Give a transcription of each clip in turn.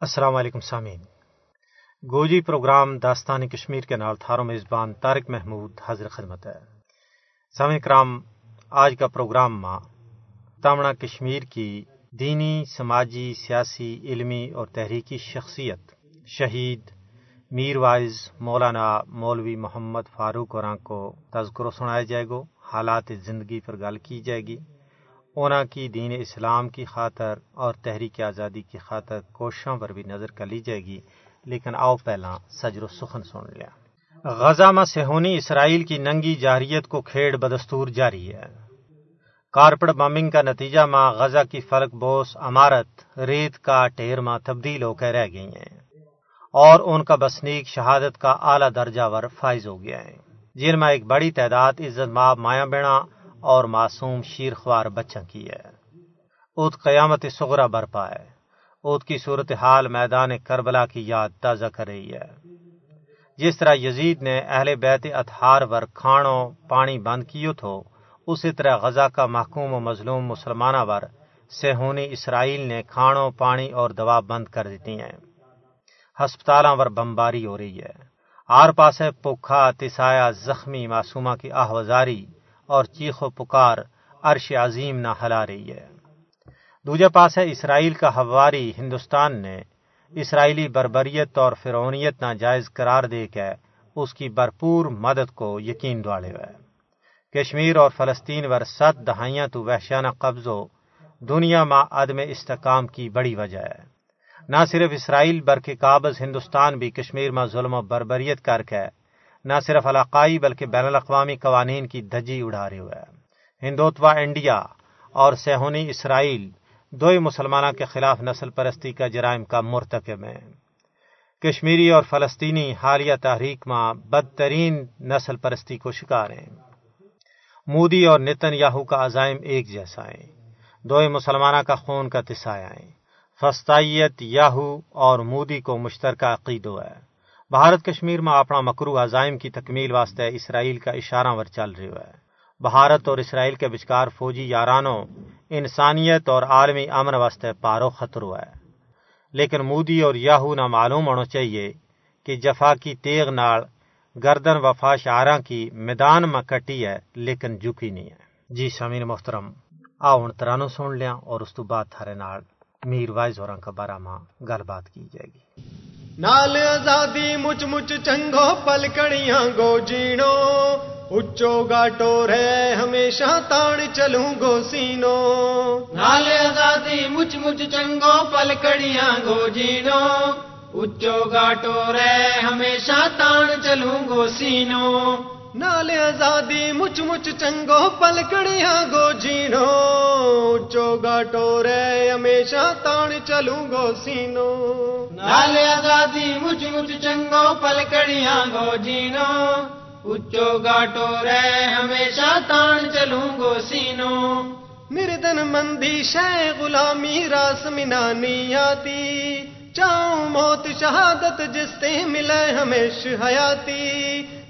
السلام علیکم سامعین۔ گوجی پروگرام داستان کشمیر کے نال تھاروں میزبان طارق محمود حاضر خدمت ہے۔ سامع کرام، آج کا پروگرام ماں تامنا کشمیر کی دینی، سماجی، سیاسی، علمی اور تحریکی شخصیت شہید میر وائز مولانا مولوی محمد فاروق اور کو تذکرہ سنایا جائے گا حالات زندگی پر گل کی جائے گی۔ اونا کی دین اسلام کی خاطر اور تحریک آزادی کی خاطر کوششوں پر بھی نظر کر لی جائے گی۔ لیکن آؤ پہلا سجر و سخن سن لیا۔ غزہ میں سہونی اسرائیل کی ننگی جاریت کو کھیڑ بدستور جاری ہے۔ کارپٹ بمبنگ کا نتیجہ ماں غزہ کی فلک بوس عمارت ریت کا ٹیر ماں تبدیل ہو کر رہ گئی ہیں۔ اور ان کا بسنیک شہادت کا اعلیٰ درجہ ور فائز ہو گیا ہے۔ جن میں ایک بڑی تعداد عزت ماب مایا بینا اور معصوم شیر خوار بچہ کی ہے۔ اوت قیامت سغرا برپا ہے۔ اوت کی صورتحال میدان کربلا کی یاد تازہ کر رہی ہے۔ جس طرح یزید نے اہل بیت اتحار ور کھانوں، پانی بند کیو تھو، اسی طرح غزہ کا محکوم و مظلوم مسلمانہ ور سہونی اسرائیل نے کھانوں، پانی اور دوا بند کر دیتی ہیں۔ ہسپتالاں ور بمباری ہو رہی ہے۔ آر پاسے پوکھا تسایا زخمی معصومہ کی آہوزاری اور چیخ و پکار عرش عظیم نہ ہلا رہی ہے۔ دوجے پاس ہے اسرائیل کا ہواری ہندوستان نے اسرائیلی بربریت اور فرونیت نہ جائز قرار دے کے اس کی بھرپور مدد کو یقین دوالے ہوئے۔ کشمیر اور فلسطین ور ست دہائیاں تو وحشانہ قبضوں، دنیا ماں عدم استحکام کی بڑی وجہ ہے۔ نہ صرف اسرائیل برق قابض ہندوستان بھی کشمیر میں ظلم و بربریت کر کے نہ صرف علاقائی بلکہ بین الاقوامی قوانین کی دھجی اڑا رہے ہوئے ہندوتوا انڈیا اور سہونی اسرائیل دو مسلمانوں کے خلاف نسل پرستی کا جرائم کا مرتکب ہے کشمیری اور فلسطینی حالیہ تحریک میں بدترین نسل پرستی کو شکار ہیں۔ مودی اور نتن یاہو کا عزائم ایک جیسا ہے دو مسلمانہ کا خون کا تسایا ہے فستائیت یاہو اور مودی کو مشترکہ عقیدو ہے۔ بھارت کشمیر میں اپنا مکرو عزائم کی تکمیل واسطے اسرائیل کا اشارہ ور چل رہی ہے۔ بھارت اور اسرائیل کے بچکار فوجی یارانوں انسانیت اور عالمی امن واسطے پارو خطرو ہے۔ لیکن مودی اور یاہو نہ معلوم ہونا چاہیے کہ جفا کی تیغ نال گردن وفا شعراں کی میدان میں کٹی ہے، لیکن جھکی نہیں ہے۔ جی سمین محترم، آؤ ہوں ترانو سن لیا اور اس تو بعد تھارے نال میر وائز اور کا بارہ ماں گل بات کی جائے گی۔ نال آزادی مچ مچ چنگو پلکڑیاں گو جینو اچو گاٹو رے ہمیشہ تاڑ چلوں گو سینو نال آزادی مچ مچ چنگو پلکڑیاں گو جینو اچو گاٹو رے ہمیشہ تاڑ چلوں گو سینو نال آزادی مچ مچ چنگو پلکڑیاں گو جینو اچو گاٹو رے ہمیشہ تاڑ چلوں گو سینو۔ نال آزادی مچ مچ چنگو پلکڑیاں گو جینو اچو گاٹو رے ہمیشہ تان چلوں گو سینو۔ مردن مندی شے غلامی راس منانی آتی چاؤں موت شہادت جس تے ملے ہمیش حیاتی۔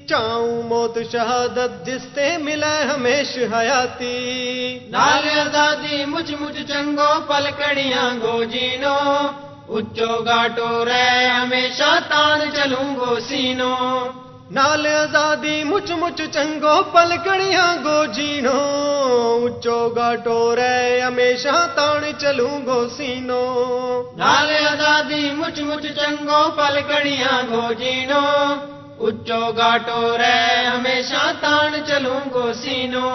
چاؤں موت شہادت جس تے ملے ہمیش حیاتی نال آزادی مچ مچ چنگو پلکڑیاں گو جینو اچو گاٹو رے ہمیشہ تان چلوں گو سینو نال آزادی مچ مچ چنگو پلکڑیاں گو جینو اچو گاٹو رے ہمیشہ تان چلوں گو سینو نال آزادی مچ مچ چنگو پلکڑیاں گو جینو اچو گاٹو رے ہمیشہ تان چلوں گو سینو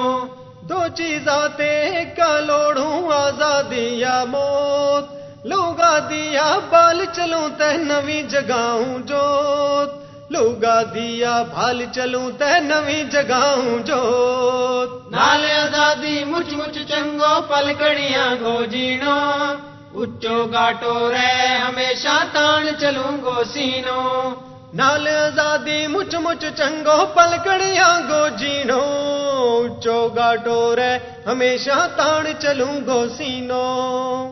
دو چیز آتے کا لوڑوں آزادی یا موت لوگا دیا بال چلوں تے نوی جگاؤں جوت لوگا دیا بال چلوں تے نوی جگاؤں جوت نال آزادی مچ مچ چنگو پلکڑیاں گو جینو اچو گاٹو رے ہمیشہ تان چلوں گو سینو نال آزادی مچ مچ چنگو پلکڑیاں گو جینو اچو گاٹو رے ہمیشہ تان چلوں گو سینو۔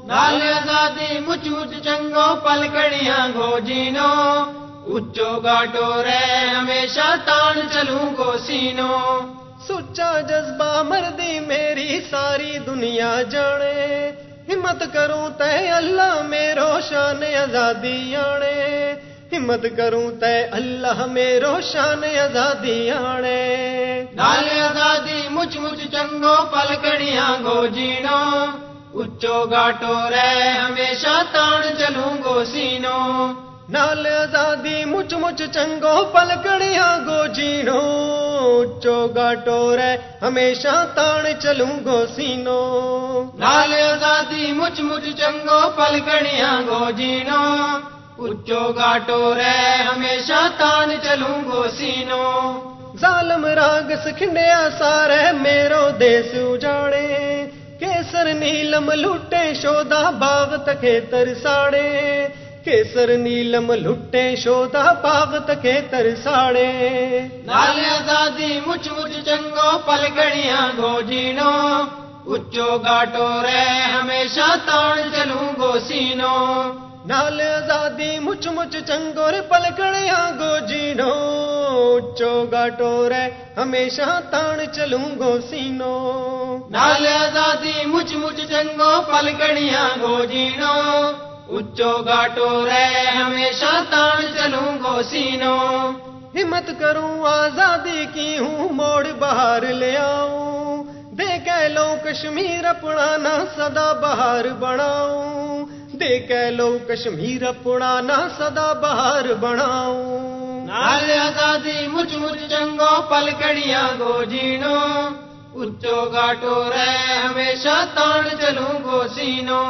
نال آزادی مچ مچ چنگو پلکڑیاں گو جینو اچو گاٹو رے ہمیشہ تان چلوں گو سینو۔ سچا جذبہ مردی میری ساری دنیا جانے۔ ہمت کروں تے اللہ میں روشن آزادی آنے۔ ہمت کروں تے اللہ میں روشن آزادی آنے۔ نال آزادی مچ مچ چنگو پلکڑیاں گو جینو۔ اچو گاٹو رے ہمیشہ تان چلوں گو سینو۔ نال آزادی مچ مچ چنگو پلکڑیاں گو جینو۔ اچو گاٹو رے ہمیشہ تان چلوں گو سینو۔ نال آزادی مچ مچ چنگو پلکڑیاں گو جینو۔ اچو گاٹو رے ہمیشہ تان چلوں گو سینو ظالم راگ سکھنڈیا سارے میرو دیس اجاڑے کیسر نیلم لٹے شودا باغ تکے ترساڑے کیسر نیلم لٹے شودا باغ تکے ترساڑے نال آزادی مچ مچ چنگو پلکڑیاں گو جینو اچو گاٹو رے ہمیشہ تان چلوں گو سینو نال آزادی مچ مچ چنگور پلکڑیاں گو جینو اچو گاٹو رے ہمیشہ تان چلوں گو سینو۔ نال آزادی مچ مچ چنگو پلکڑیاں گو جینو اچو گاٹو رے ہمیشہ تان چلوں گو سینو۔ ہمت کروں آزادی کی ہوں موڑ باہر لے آؤں۔ دے لو کشمیر اپنا نہ سدا باہر بناؤں۔ دے کہ لو کشمیر اپنا نہ سدا باہر بناؤں نال آزادی مچ مچ چنگو پلکڑیاں گو جینو اچو گاٹو رے ہمیشہ تان چلوں گو سینو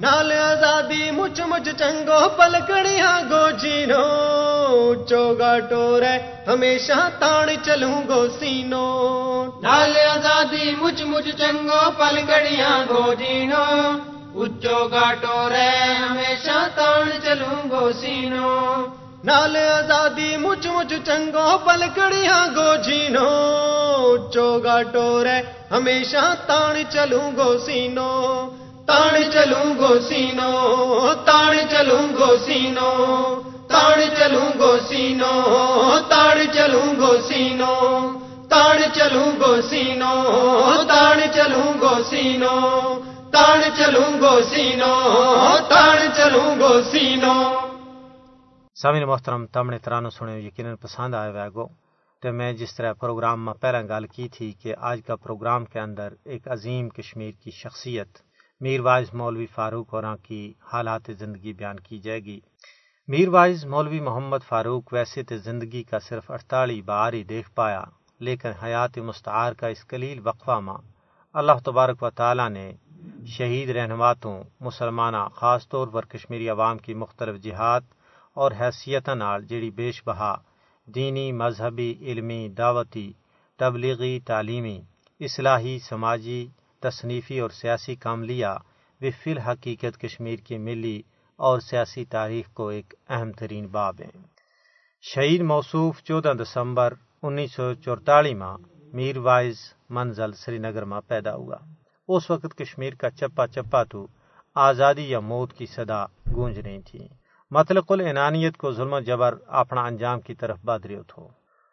نال آزادی مچ مچ چنگو پلکڑیاں گو جینو اچو گاٹو رے ہمیشہ تان چلوں گو سینو نال آزادی مچ مچ چنگو پلکڑیاں گو جینو اچو گاٹو رے ہمیشہ تان چلوں گو سینو نال آزادی مچ مچ چنگو پلکڑیاں گو جینو اچو گاٹو رے ہمیشہ تان چلوں گو سینو تان چلوں گو سینو تان چلوں گو سینو تان چلوں گو سینو تان چلوں گو سینو تان چلوں گو سینو تان چلوں گو سینو تان چلوں گو سینو تان چلوں گو سینو سامعین محترم تمنے ترانو سنے یقیناً پسند آئے ہوئے گو تو میں جس طرح پروگرام میں پہلے گل کی تھی کہ آج کا پروگرام کے اندر ایک عظیم کشمیر کی شخصیت میر وائز مولوی فاروق اور کی حالات زندگی بیان کی جائے گی میر وائز مولوی محمد فاروق ویسے تو زندگی کا صرف اڑتالی بار ہی دیکھ پایا لیکن حیات مستعار کا اس کلیل وقفہ ماں اللہ تبارک و تعالی نے شہید رہنماتوں مسلمانہ، خاص طور پر کشمیری عوام کی مختلف جہاد اور حیثیت نال جڑی بیش بہا، دینی، مذہبی، علمی، دعوتی، تبلیغی، تعلیمی، اصلاحی، سماجی، تصنیفی اور سیاسی کام لیا، وہ فی الحقیقت کشمیر کی ملی اور سیاسی تاریخ کو ایک اہم ترین باب ہیں۔ شہید موصوف چودہ دسمبر انیس سو چورتالی ماہ میر وائز منزل سری نگر میں پیدا ہوا۔ اس وقت کشمیر کا چپا چپا تو آزادی یا موت کی صدا گونج رہی تھی۔ مطلق العنانیت کو ظلم و جبر اپنا انجام کی طرف بادریت ہو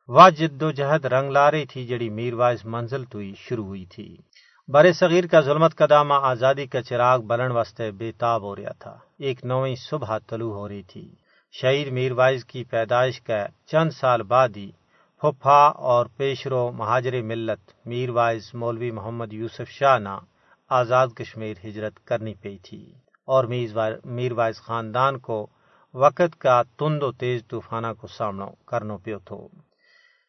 وہ جد و جہد رنگ لا رہی تھی جڑی میر وائز منزل تو شروع ہوئی تھی۔ برے صغیر کا ظلمت قدامہ آزادی کا چراغ بلن واسطے بے تاب ہو رہا تھا۔ ایک نویں صبح طلوع ہو رہی تھی۔ شہید میر وائز کی پیدائش کا چند سال بعد ہی پھپھا اور پیشرو مہاجر ملت میر وائز مولوی محمد یوسف شاہ نا آزاد کشمیر ہجرت کرنی پئی تھی اور میر وائز خاندان کو وقت کا تند و تیز طوفانہ کو سامنا کرنا پیو تھو۔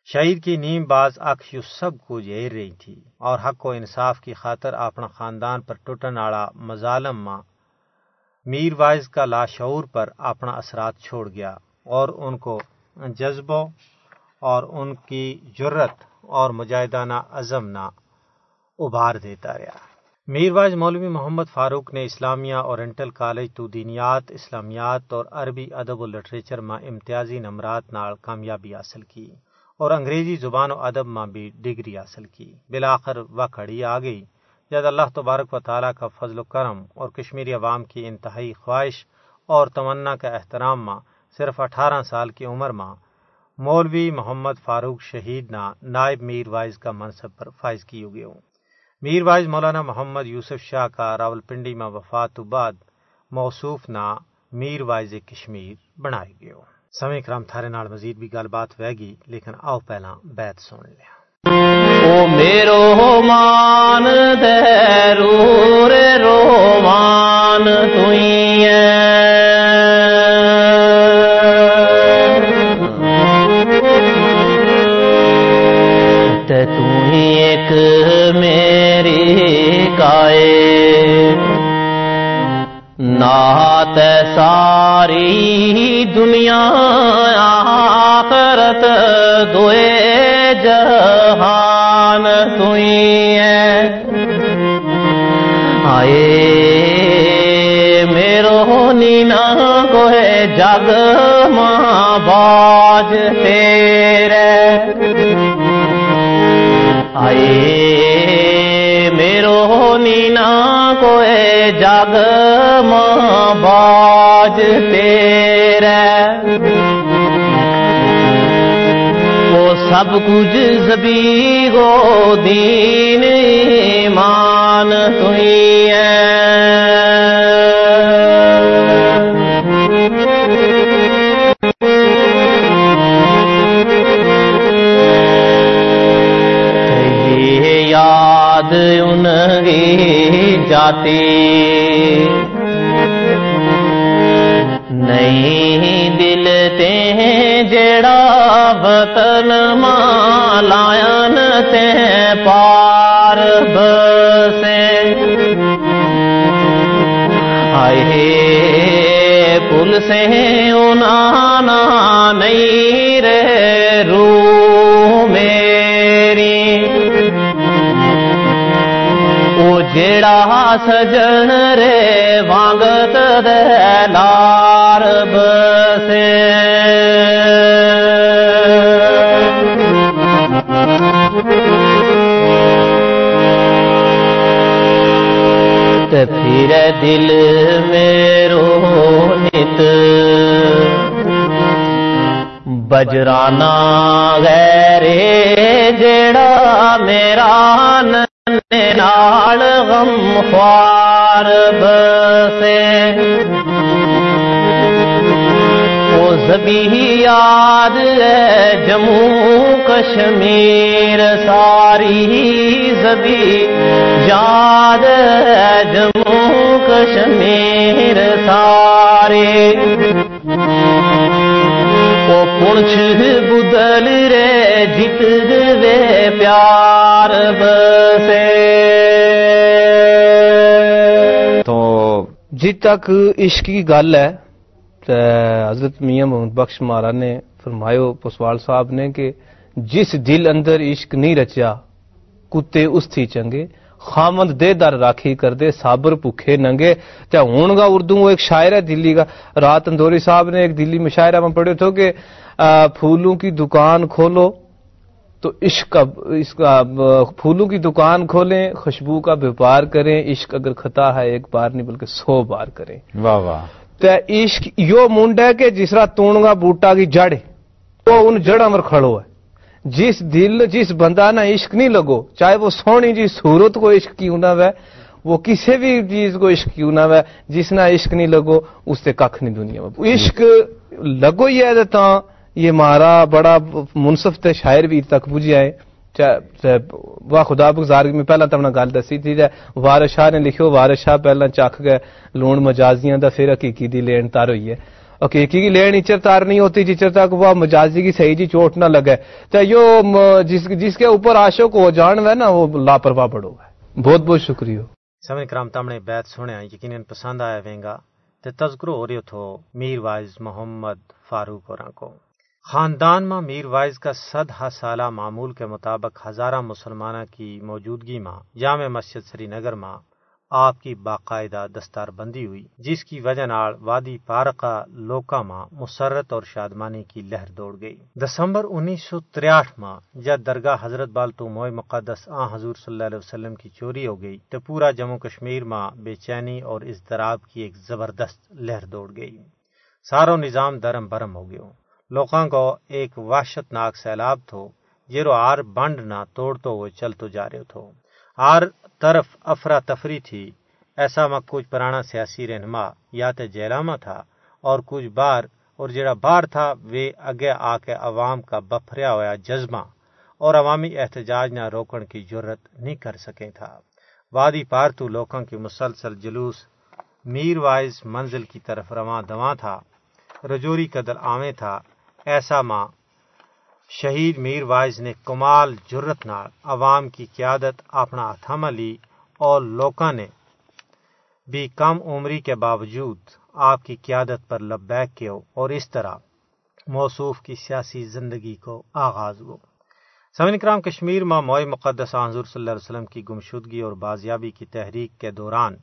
شہید کی نیم باز اکھ یو سب کو جیر رہی تھی اور حق و انصاف کی خاطر اپنا خاندان پر ٹوٹن آڑا مظالم ماں میر وائز کا لاشعور پر اپنا اثرات چھوڑ گیا اور ان کو جذبوں اور ان کی جرت اور مجاہدانہ عزم نہ ابھار دیتا رہا۔ میرواز مولوی محمد فاروق نے اسلامیہ اورینٹل کالج تو دینیات، اسلامیات اور عربی ادب و لٹریچر میں امتیازی نمرات نال کامیابی حاصل کی اور انگریزی زبان و ادب میں بھی ڈگری حاصل کی۔ بلاخر وہ کھڑی آ گئی۔ جب اللہ تبارک و تعالیٰ کا فضل و کرم اور کشمیری عوام کی انتہائی خواہش اور تمنا کا احترام ماں صرف اٹھارہ سال کی عمر ماں مولوی محمد فاروق شہید نا نائب میر وائز کا منصب پر فائز کی گئے میر وائز مولانا محمد یوسف شاہ کا راول پنڈی میں وفات بعد موصوف نا میر وائز کشمیر بنائے گئے سمے کرام، تھارے نال مزید بھی گل بات وے گی، لیکن آؤ پہلا بیت سن لیا۔ او میرو مان دے رو رومان توئی نات ساری دنیا، آخرت دوئے جہان توئی آئے میرو نینا کوئے جگ، ماں باج تیرے۔ آئے میرو نینا کوئے جگ ماں باج تیرے۔ وہ سب کچھ زبی گو دین ایمان توئی ہے۔ کی جاتی نہیں دل تے جڑا وطن مالائن تے پار بسے۔ آئے پل سے انانا نہیں رے رو۔ او سجن رے وانگت دے لار بسے پھر دل میرو نت بجرانا غیرے جیڑا میرا ننے نال غم خوار بسے۔ او زبی یاد ہے جموں کشمیر، ساری زبی یاد ہے جموں کشمیر، سارے۔ او پنچھ بدل رے جت دے پیار بسے تو جی تک عشق کی گل ہے تے حضرت میاں محمد بخش مہارا نے فرمایا پسوال صاحب نے کہ جس دل اندر عشق نہیں رچیا کتے اس تھی چنگے خامند دے در راکھی کر دے صابر بھوکے ننگے تے ہون گا اردو وہ ایک شاعر ہے دلی کا رات اندوری صاحب نے ایک دلی مشاعرہ میں پڑھے تھے کہ پھولوں کی دکان کھولو تو عشق کا اس کا پھولوں کی دکان کھولیں خوشبو کا ویپار کریں عشق اگر خطا ہے ایک بار نہیں بلکہ سو بار کریں۔ واہ واہ۔ تے عشق یو منڈ ہے کہ جس طرح تونگا بوٹا کی جڑ وہ ان جڑ امر کھڑو ہے۔ جس دل جس بندہ نہ عشق نہیں لگو چاہے وہ سونی جی صورت کو عشق کیوں نہ وے وہ کسی بھی چیز کو عشق کیوں نہ وے جس نہ عشق نہیں لگو اس سے کھ نہیں دنیا میں۔ عشق لگو ہی ہے تا یہ مارا بڑا منصف تے شاعر بھی تک پوجی آئے۔ واہ، خدا بگزار، میں پہلا تمنا گل دسی تھی جے وارث شاہ نے لکھو وارث شاہ پہلا چکھ گئے۔ لون مجازیاں دا پھر حقیقی دی لین تار ہوئی ہے۔ حقیقی کی لین اچر تار نہیں ہوتی جچر تک وہ مجازی کی صحیح جی چوٹ نہ لگے۔ تو یو م- جس جس کے اوپر عاشق ہو جان ہے نا، وہ لاپرواہ بڑو ہے۔ بہت بہت شکریہ۔ سمے کرام، تمنے بیت سنیا، یقیناً پسند آیا وینگا۔ تے تذکرو ہو رہی تھو میر وائز محمد فاروق اور کو۔ خاندان میں میر وائز کا صد ہا سالہ معمول کے مطابق ہزارہ مسلمانہ کی موجودگی میں جامع مسجد سری نگر میں آپ کی باقاعدہ دستار بندی ہوئی، جس کی وجہ نال وادی پارکا لوکا ماں مسرت اور شادمانی کی لہر دوڑ گئی۔ دسمبر انیس سو تریاٹھ میں جب درگاہ حضرت بالتو موئے مقدس آ حضور صلی اللہ علیہ وسلم کی چوری ہو گئی، تو پورا جموں کشمیر میں بے چینی اور اضطراب کی ایک زبردست لہر دوڑ گئی۔ سارو نظام درم برم ہو گیا لوکاں کو ایک وحشت ناک سیلاب تھو، جیرو آر بنڈ نہ توڑ تو وہ چل تو جا رہے تھو۔ آر طرف افراتفری تھی، ایسا میں کچھ پرانا سیاسی رہنما یا تو جیلامہ تھا، اور کچھ بار، اور جڑا بار تھا وہ اگے آ کے عوام کا بفریا ہوا جذبہ، اور عوامی احتجاج نہ روکن کی ضرورت نہیں کر سکے تھا۔ وادی پارتو لوگوں کی مسلسل جلوس میر وائز منزل کی طرف رواں دواں تھا۔ رجوری قدر آویں تھا۔ ایسا ماں۔ شہید میر وائز نے کمال جرت نال عوام کی قیادت اپنا ہتھاما لی اور لوکاں نے بھی کم عمری کے باوجود آپ کی قیادت پر لبیک کیو اور اس طرح موصوف کی سیاسی زندگی کو آغاز ہو۔ سمن کرام، کشمیر میں موئے مقدس حضور صلی اللہ علیہ وسلم کی گمشدگی اور بازیابی کی تحریک کے دوران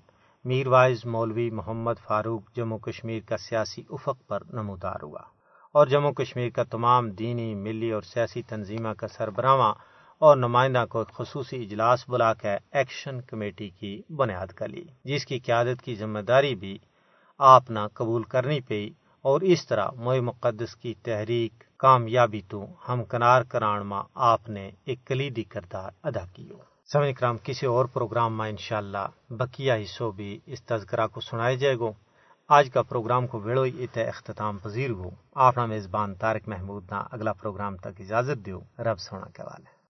میر وائز مولوی محمد فاروق جموں کشمیر کا سیاسی افق پر نمودار ہوا۔ اور جموں کشمیر کا تمام دینی، ملی اور سیاسی تنظیمہ کا سربراہ اور نمائندہ کو خصوصی اجلاس بلا کر ایکشن کمیٹی کی بنیاد کر لی جس کی قیادت کی ذمہ داری بھی آپ نہ قبول کرنی پئی اور اس طرح موئے مقدس کی تحریک کامیابی تو ہم کنار کران ماں آپ نے ایک کلیدی کردار ادا کیو۔ سمجھ کرام، کسی اور پروگرام میں انشاءاللہ بقیہ حصوں بھی اس تذکرہ کو سنائے جائے گو۔ آج کا پروگرام کو ویڑوئی ات اختتام پذیر ہو آپ میزبان تارک محمود نہ اگلا پروگرام تک اجازت دیو۔ رب سونا کے والے